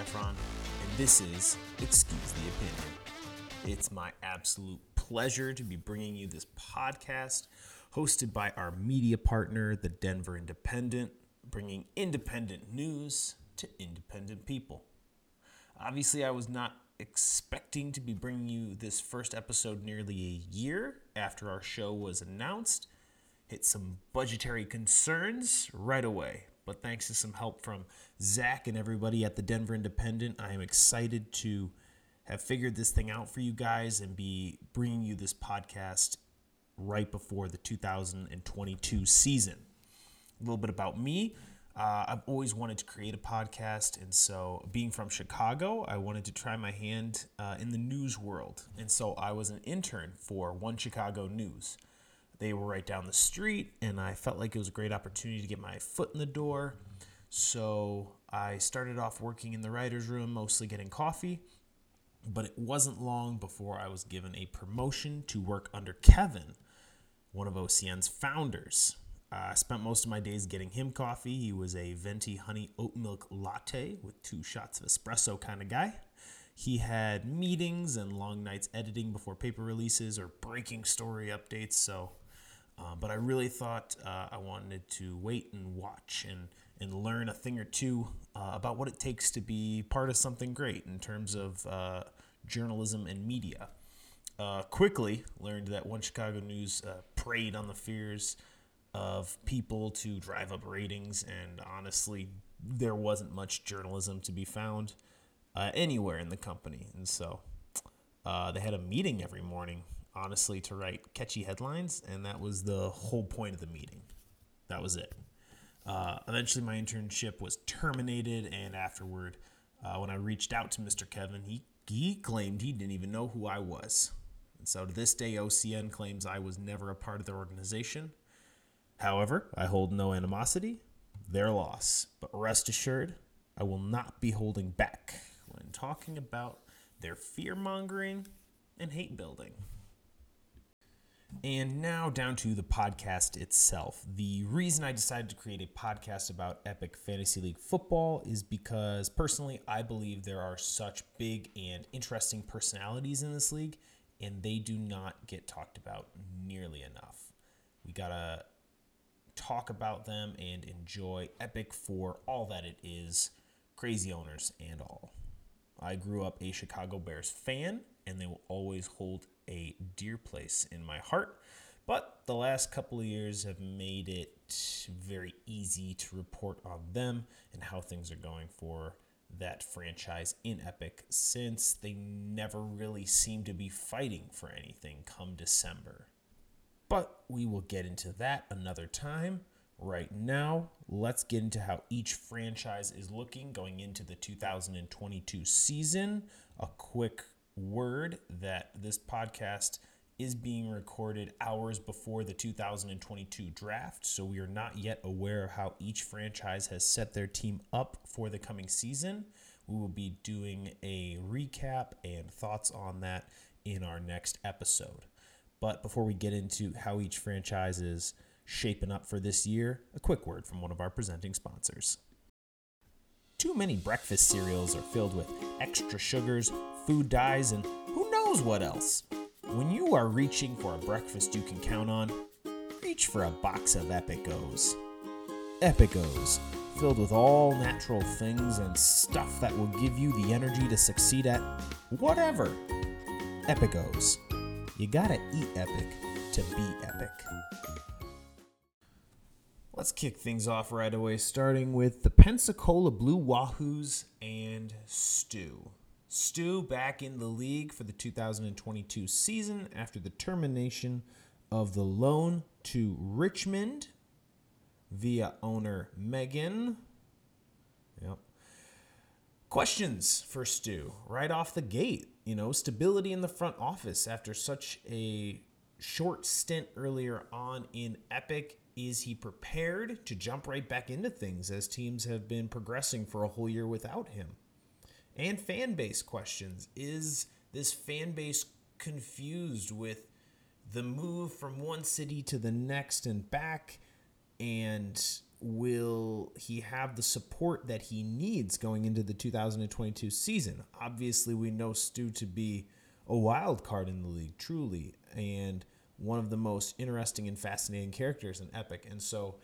Efron, and this is Excuse the Opinion. It's my absolute pleasure to be bringing you this podcast hosted by our media partner, the Denver Independent, bringing independent news to independent people. Obviously, I was not expecting to be bringing you this first episode nearly a year after our show was announced. Hit some budgetary concerns right away. But thanks to some help from Zach and everybody at the Denver Independent, I am excited to have figured this thing out for you guys and be bringing you this podcast right before the 2022 season. A little bit about me. Uh, I've always wanted to create a podcast, and so being from Chicago, I wanted to try my hand uh, in the news world. And so I was an intern for One Chicago News. They were right down the street, and I felt like it was a great opportunity to get my foot in the door. So I started off working in the writer's room, mostly getting coffee. But it wasn't long before I was given a promotion to work under Kevin, one of OCN's founders. I spent most of my days getting him coffee. He was a venti honey oat milk latte with two shots of espresso kind of guy. He had meetings and long nights editing before paper releases or breaking story updates. So, uh, but I really thought uh, I wanted to wait and watch and and learn a thing or two uh, about what it takes to be part of something great in terms of uh, journalism and media. Uh, quickly learned that One Chicago News preyed on the fears of people to drive up ratings, and honestly, there wasn't much journalism to be found anywhere in the company. And so they had a meeting every morning, honestly, to write catchy headlines, and that was the whole point of the meeting. That was it. Uh, eventually, my internship was terminated, and afterward, uh, when I reached out to Mr. Kevin, he, he claimed he didn't even know who I was. And so to this day, OCN claims I was never a part of their organization. However, I hold no animosity, their loss. But rest assured, I will not be holding back when talking about their fear mongering and hate building. And now down to the podcast itself. The reason I decided to create a podcast about Epic Fantasy League football is because personally, I believe there are such big and interesting personalities in this league, and they do not get talked about nearly enough. We gotta talk about them and enjoy Epic for all that it is, crazy owners and all. I grew up a Chicago Bears fan, and they will always hold a dear place in my heart. But the last couple of years have made it very easy to report on them and how things are going for that franchise in Epic since they never really seem to be fighting for anything come December. But we will get into that another time. Right now, let's get into how each franchise is looking going into the 2022 season. A quick word that this podcast is being recorded hours before the 2022 draft, so we are not yet aware of how each franchise has set their team up for the coming season. We will be doing a recap and thoughts on that in our next episode. But before we get into how each franchise is shaping up for this year, a quick word from one of our presenting sponsors. Too many breakfast cereals are filled with extra sugars, food dyes, and who knows what else. When you are reaching for a breakfast you can count on, reach for a box of Epic-Os. Epic-Os, filled with all natural things and stuff that will give you the energy to succeed at whatever. Epic-Os. You gotta eat epic to be epic. Let's kick things off right away, starting with the Pensacola Blue Wahoos and Stu. Stu back in the league for the 2022 season after the termination of the loan to Richmond via owner Megan. Yep. Questions for Stu right off the gate. You know, stability in the front office after such a short stint earlier on in Epic. Is he prepared to jump right back into things as teams have been progressing for a whole year without him? And fan base questions. Is this fan base confused with the move from one city to the next and back and will he have the support that he needs going into the 2022 season? Obviously, we know Stu to be a wild card in the league, truly, and one of the most interesting and fascinating characters in Epic. And so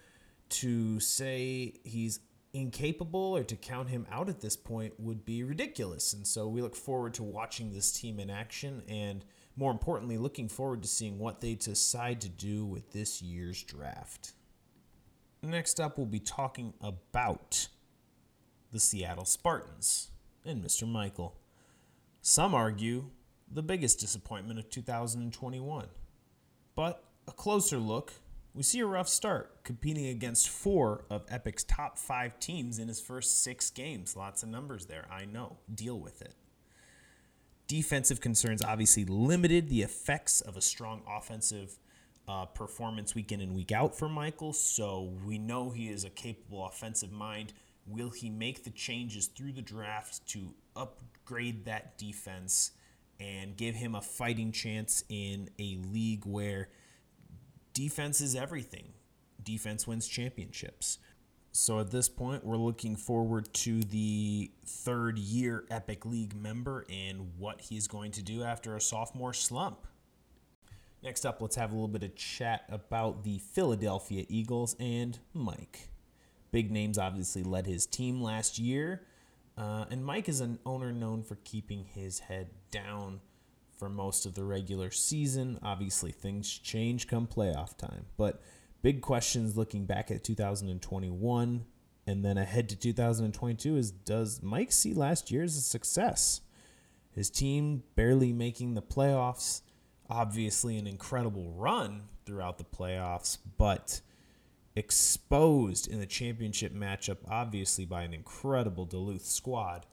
to say he's incapable or to count him out at this point would be ridiculous. And so we look forward to watching this team in action and more importantly, looking forward to seeing what they decide to do with this year's draft. Next up, we'll be talking about the Seattle Spartans and Mr. Michael. Some argue the biggest disappointment of 2021. But a closer look, we see a rough start, competing against four of Epic's top five teams in his first six games. Lots of numbers there, I know. Deal with it. Defensive concerns obviously limited the effects of a strong offensive uh, performance week in and week out for Michael. So we know he is a capable offensive mind. Will he make the changes through the draft to upgrade that defense and give him a fighting chance in a league where defense is everything? Defense wins championships. So at this point, we're looking forward to the third year Epic League member and what he's going to do after a sophomore slump. Next up, let's have a little bit of chat about the Philadelphia Eagles and Mike. Big names obviously led his team last year, uh, and Mike is an owner known for keeping his head down for most of the regular season. Obviously, things change come playoff time, but big questions looking back at 2021 and then ahead to 2022 is does Mike see last year as a success? His team barely making the playoffs, obviously an incredible run throughout the playoffs, but exposed in the championship matchup, obviously by an incredible Duluth squad.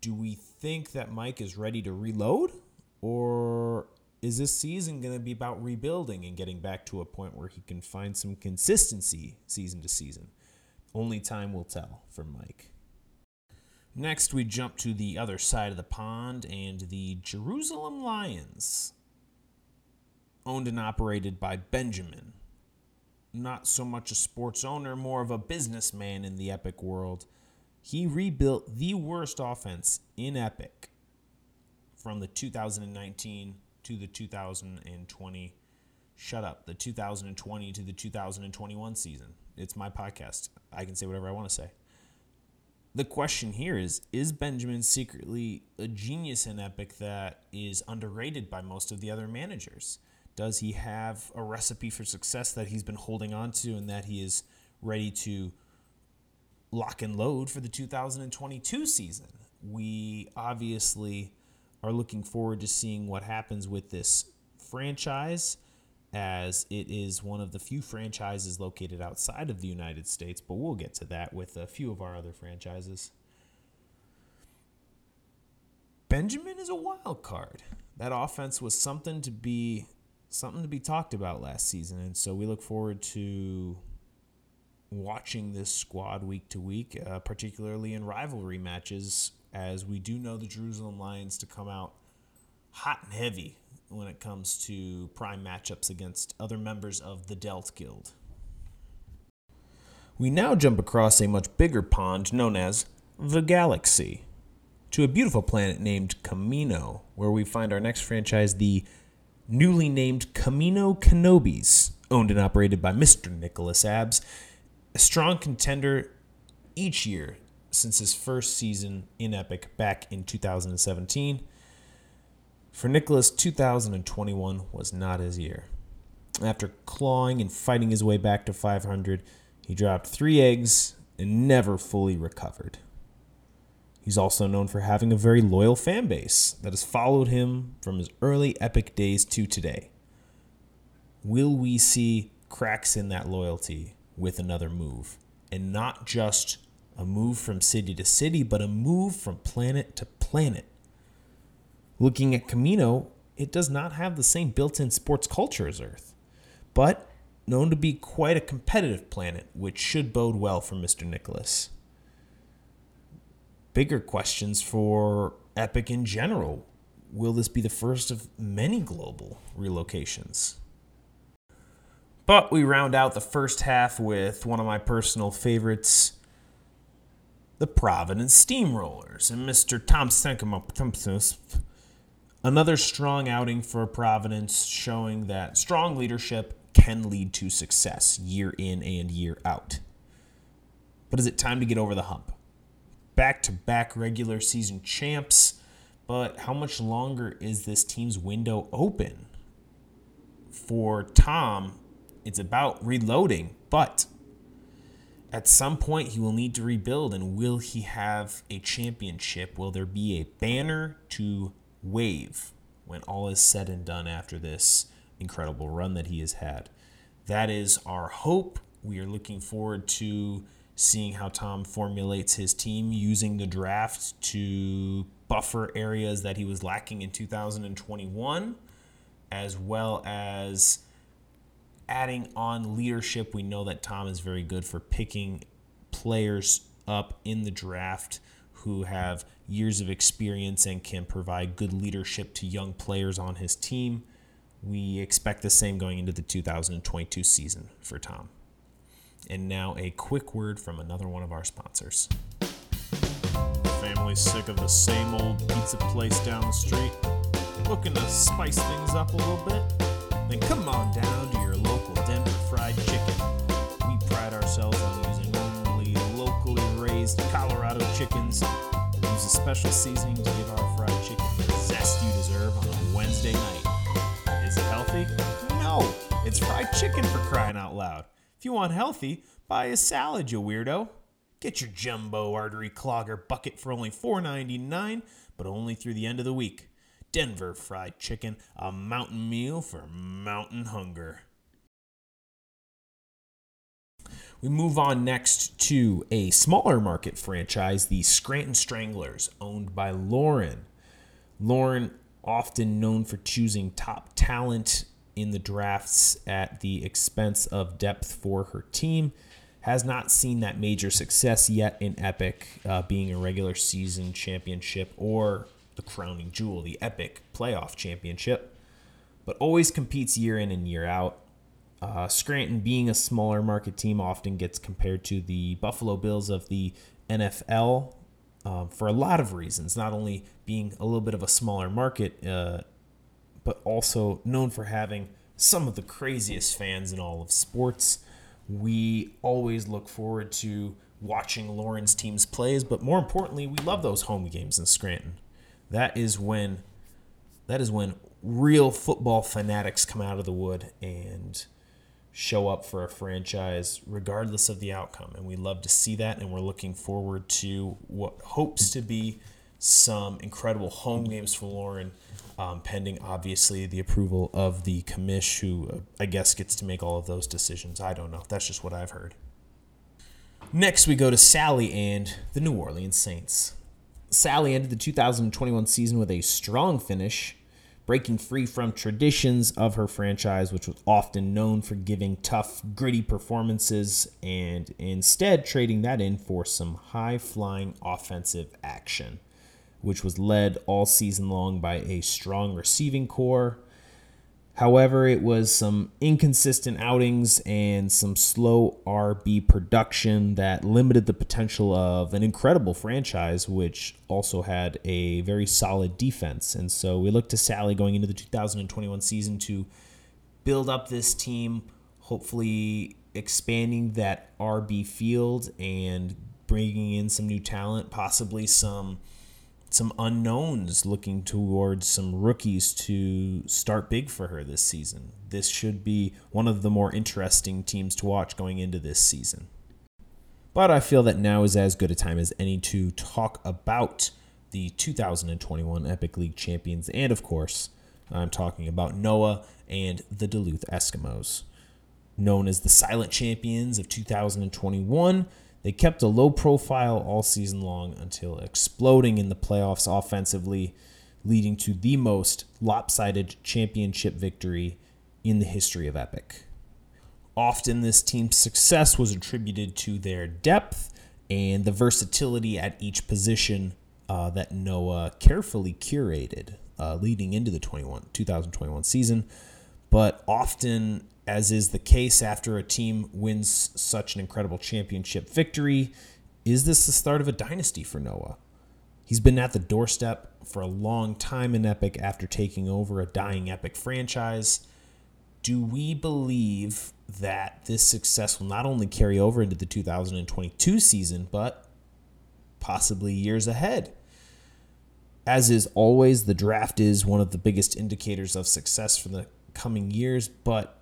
Do we think that Mike is ready to reload? Or is this season going to be about rebuilding and getting back to a point where he can find some consistency season to season? Only time will tell for Mike. Next, we jump to the other side of the pond and the Jerusalem Lions, owned and operated by Benjamin. Not so much a sports owner, more of a businessman in the Epic world. He rebuilt the worst offense in Epic from the 2019 to the 2020. Shut up. The 2020 to the 2021 season. It's my podcast. I can say whatever I want to say. The question here is Is Benjamin secretly a genius in Epic that is underrated by most of the other managers? Does he have a recipe for success that he's been holding on to and that he is ready to lock and load for the 2022 season? We obviously are looking forward to seeing what happens with this franchise as it is one of the few franchises located outside of the United States, but we'll get to that with a few of our other franchises. Benjamin is a wild card. That offense was something to be something to be talked about last season, and so we look forward to watching this squad week to week, uh, particularly in rivalry matches as we do know the Jerusalem Lions to come out hot and heavy when it comes to prime matchups against other members of the Delt Guild. We now jump across a much bigger pond known as the Galaxy to a beautiful planet named Kamino, where we find our next franchise, the newly named Kamino Kenobis, owned and operated by Mr. Nicholas Abs, a strong contender each year since his first season in Epic back in 2017. For Nicholas, 2021 was not his year. After clawing and fighting his way back to 500, he dropped three eggs and never fully recovered. He's also known for having a very loyal fan base that has followed him from his early Epic days to today. Will we see cracks in that loyalty with another move? And not just a move from city to city, but a move from planet to planet. Looking at Kamino, it does not have the same built in sports culture as Earth, but known to be quite a competitive planet, which should bode well for Mr. Nicholas. Bigger questions for Epic in general. Will this be the first of many global relocations? But we round out the first half with one of my personal favorites, the Providence Steamrollers and Mr. Tom Thompson. Another strong outing for Providence, showing that strong leadership can lead to success year in and year out. But is it time to get over the hump? Back to back regular season champs, but how much longer is this team's window open? For Tom, it's about reloading, but at some point he will need to rebuild and will he have a championship? Will there be a banner to wave when all is said and done after this incredible run that he has had? That is our hope. We are looking forward to seeing how tom formulates his team using the draft to buffer areas that he was lacking in 2021 as well as adding on leadership, we know that Tom is very good for picking players up in the draft who have years of experience and can provide good leadership to young players on his team. We expect the same going into the 2022 season for Tom. And now a quick word from another one of our sponsors. Family's sick of the same old pizza place down the street? Looking to spice things up a little bit? Then come on down to your Fried Chicken. We pride ourselves on using only locally raised Colorado chickens. We Use a special seasoning to give our fried chicken the zest you deserve on a Wednesday night. Is it healthy? No, it's fried chicken for crying out loud. If you want healthy, buy a salad, you weirdo. Get your jumbo artery clogger bucket for only $4.99, but only through the end of the week. Denver Fried Chicken, a mountain meal for mountain hunger. We move on next to a smaller market franchise, the Scranton Stranglers, owned by Lauren. Lauren, often known for choosing top talent in the drafts at the expense of depth for her team, has not seen that major success yet in Epic, uh, being a regular season championship or the crowning jewel, the Epic Playoff Championship, but always competes year in and year out. Uh, Scranton, being a smaller market team, often gets compared to the Buffalo Bills of the NFL um, for a lot of reasons. Not only being a little bit of a smaller market, uh, but also known for having some of the craziest fans in all of sports. We always look forward to watching Lauren's teams plays, but more importantly, we love those home games in Scranton. That is when that is when real football fanatics come out of the wood and show up for a franchise regardless of the outcome. And we love to see that. And we're looking forward to what hopes to be some incredible home games for Lauren, um, pending obviously the approval of the commish, who uh, I guess gets to make all of those decisions. I don't know. That's just what I've heard. Next, we go to Sally and the New Orleans Saints. Sally ended the 2021 season with a strong finish breaking free from traditions of her franchise, which was often known for giving tough, gritty performances, and instead trading that in for some high flying offensive action, which was led all season long by a strong receiving corps However, it was some inconsistent outings and some slow RB production that limited the potential of an incredible franchise, which also had a very solid defense. And so we look to Sally going into the 2021 season to build up this team, hopefully expanding that RB field and bringing in some new talent, possibly some some unknowns looking towards some rookies to start big for her this season. This should be one of the more interesting teams to watch going into this season. But I feel that now is as good a time as any to talk about the 2021 Epic League champions. And of course, I'm talking about Noah and the Duluth Eskimos. Known as the Silent Champions of 2021, they kept a low profile all season long until exploding in the playoffs offensively, leading to the most lopsided championship victory in the history of Epic. Often, this team's success was attributed to their depth and the versatility at each position uh, that Noah carefully curated uh, leading into the 21, 2021 season. But often, as is the case after a team wins such an incredible championship victory, is this the start of a dynasty for Noah? He's been at the doorstep for a long time in Epic after taking over a dying Epic franchise. Do we believe that this success will not only carry over into the 2022 season, but possibly years ahead? As is always, the draft is one of the biggest indicators of success for the coming years, but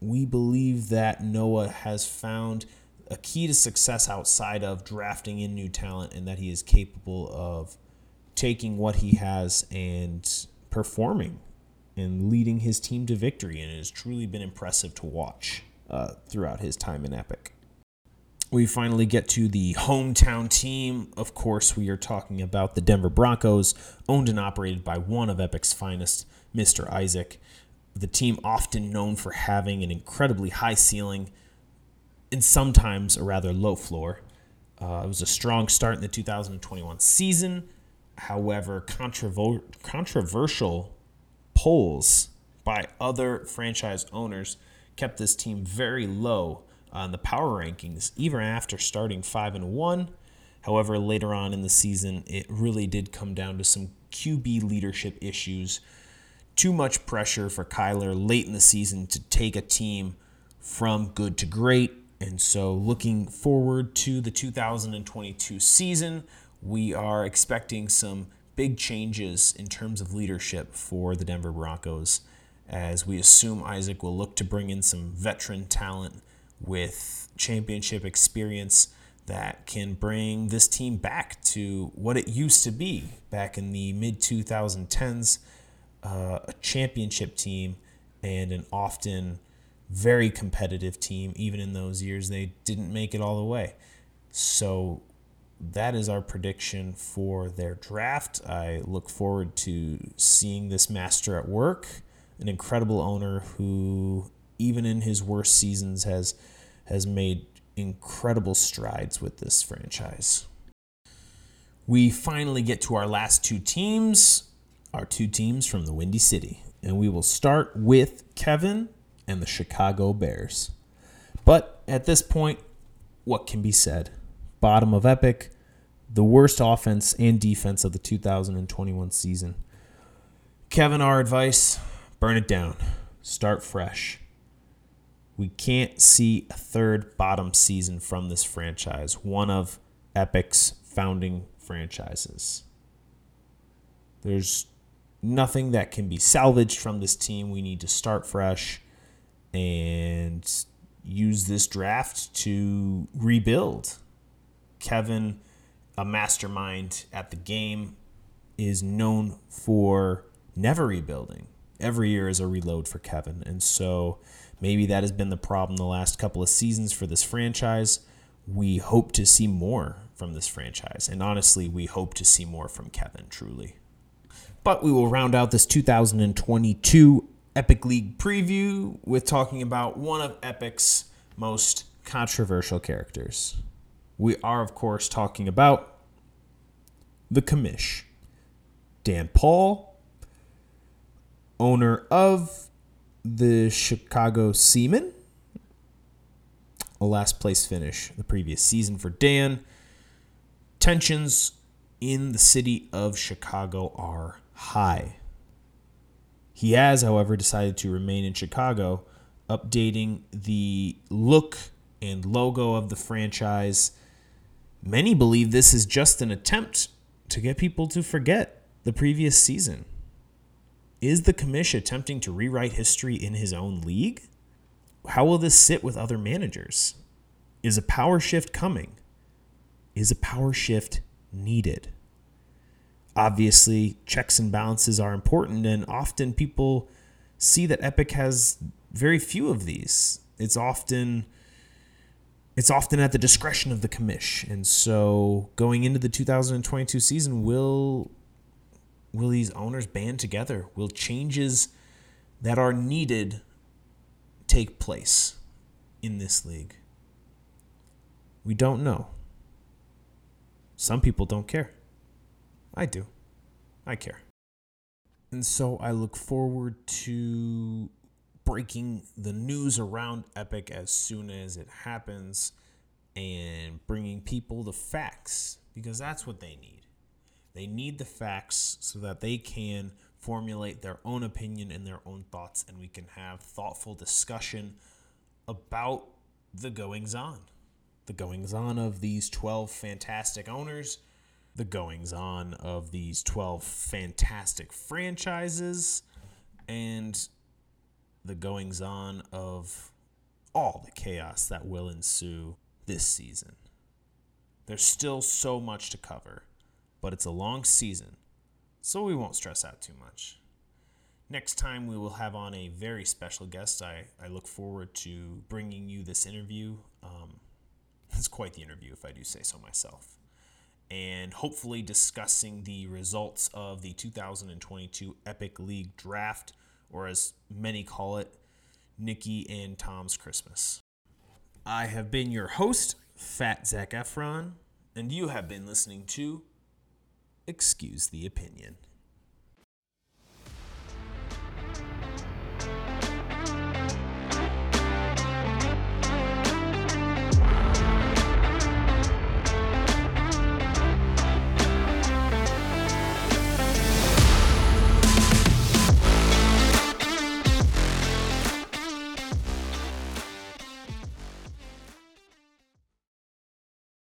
we believe that Noah has found a key to success outside of drafting in new talent and that he is capable of taking what he has and performing and leading his team to victory. And it has truly been impressive to watch uh, throughout his time in Epic. We finally get to the hometown team. Of course, we are talking about the Denver Broncos, owned and operated by one of Epic's finest, Mr. Isaac. The team often known for having an incredibly high ceiling and sometimes a rather low floor. Uh, it was a strong start in the 2021 season. However, controver- controversial polls by other franchise owners kept this team very low on the power rankings, even after starting five and one. However, later on in the season, it really did come down to some QB leadership issues. Too much pressure for Kyler late in the season to take a team from good to great. And so, looking forward to the 2022 season, we are expecting some big changes in terms of leadership for the Denver Broncos as we assume Isaac will look to bring in some veteran talent with championship experience that can bring this team back to what it used to be back in the mid 2010s uh, a championship team and an often very competitive team. Even in those years, they didn't make it all the way. So that is our prediction for their draft. I look forward to seeing this master at work, an incredible owner who, even in his worst seasons, has has made incredible strides with this franchise. We finally get to our last two teams, our two teams from the Windy City, and we will start with Kevin and the Chicago Bears. But at this point, what can be said? Bottom of Epic, the worst offense and defense of the 2021 season. Kevin, our advice burn it down, start fresh. We can't see a third bottom season from this franchise, one of Epic's founding franchises. There's nothing that can be salvaged from this team. We need to start fresh and use this draft to rebuild. Kevin a mastermind at the game, is known for never rebuilding. Every year is a reload for Kevin. And so maybe that has been the problem the last couple of seasons for this franchise. We hope to see more from this franchise. And honestly, we hope to see more from Kevin, truly. But we will round out this 2022 Epic League preview with talking about one of Epic's most controversial characters we are, of course, talking about the commish. Dan Paul, owner of the Chicago Seamen, a last place finish the previous season for Dan. Tensions in the city of Chicago are high. He has, however, decided to remain in Chicago, updating the look and logo of the franchise Many believe this is just an attempt to get people to forget the previous season. Is the commish attempting to rewrite history in his own league? How will this sit with other managers? Is a power shift coming? Is a power shift needed? Obviously, checks and balances are important, and often people see that Epic has very few of these. It's often it's often at the discretion of the commish. And so going into the 2022 season, will will these owners band together? Will changes that are needed take place in this league? We don't know. Some people don't care. I do. I care. And so I look forward to breaking the news around Epic as soon as it happens and bringing people the facts because that's what they need. They need the facts so that they can formulate their own opinion and their own thoughts, and we can have thoughtful discussion about the goings on. The goings on of these 12 fantastic owners, the goings on of these 12 fantastic franchises, and the goings on of all the chaos that will ensue this season. There's still so much to cover, but it's a long season, so we won't stress out too much. Next time, we will have on a very special guest. I, I look forward to bringing you this interview. Um, it's quite the interview, if I do say so myself. And hopefully, discussing the results of the 2022 Epic League Draft, or as many call it, Nikki and Tom's Christmas. I have been your host, Fat Zac Efron, and you have been listening to Excuse the Opinion.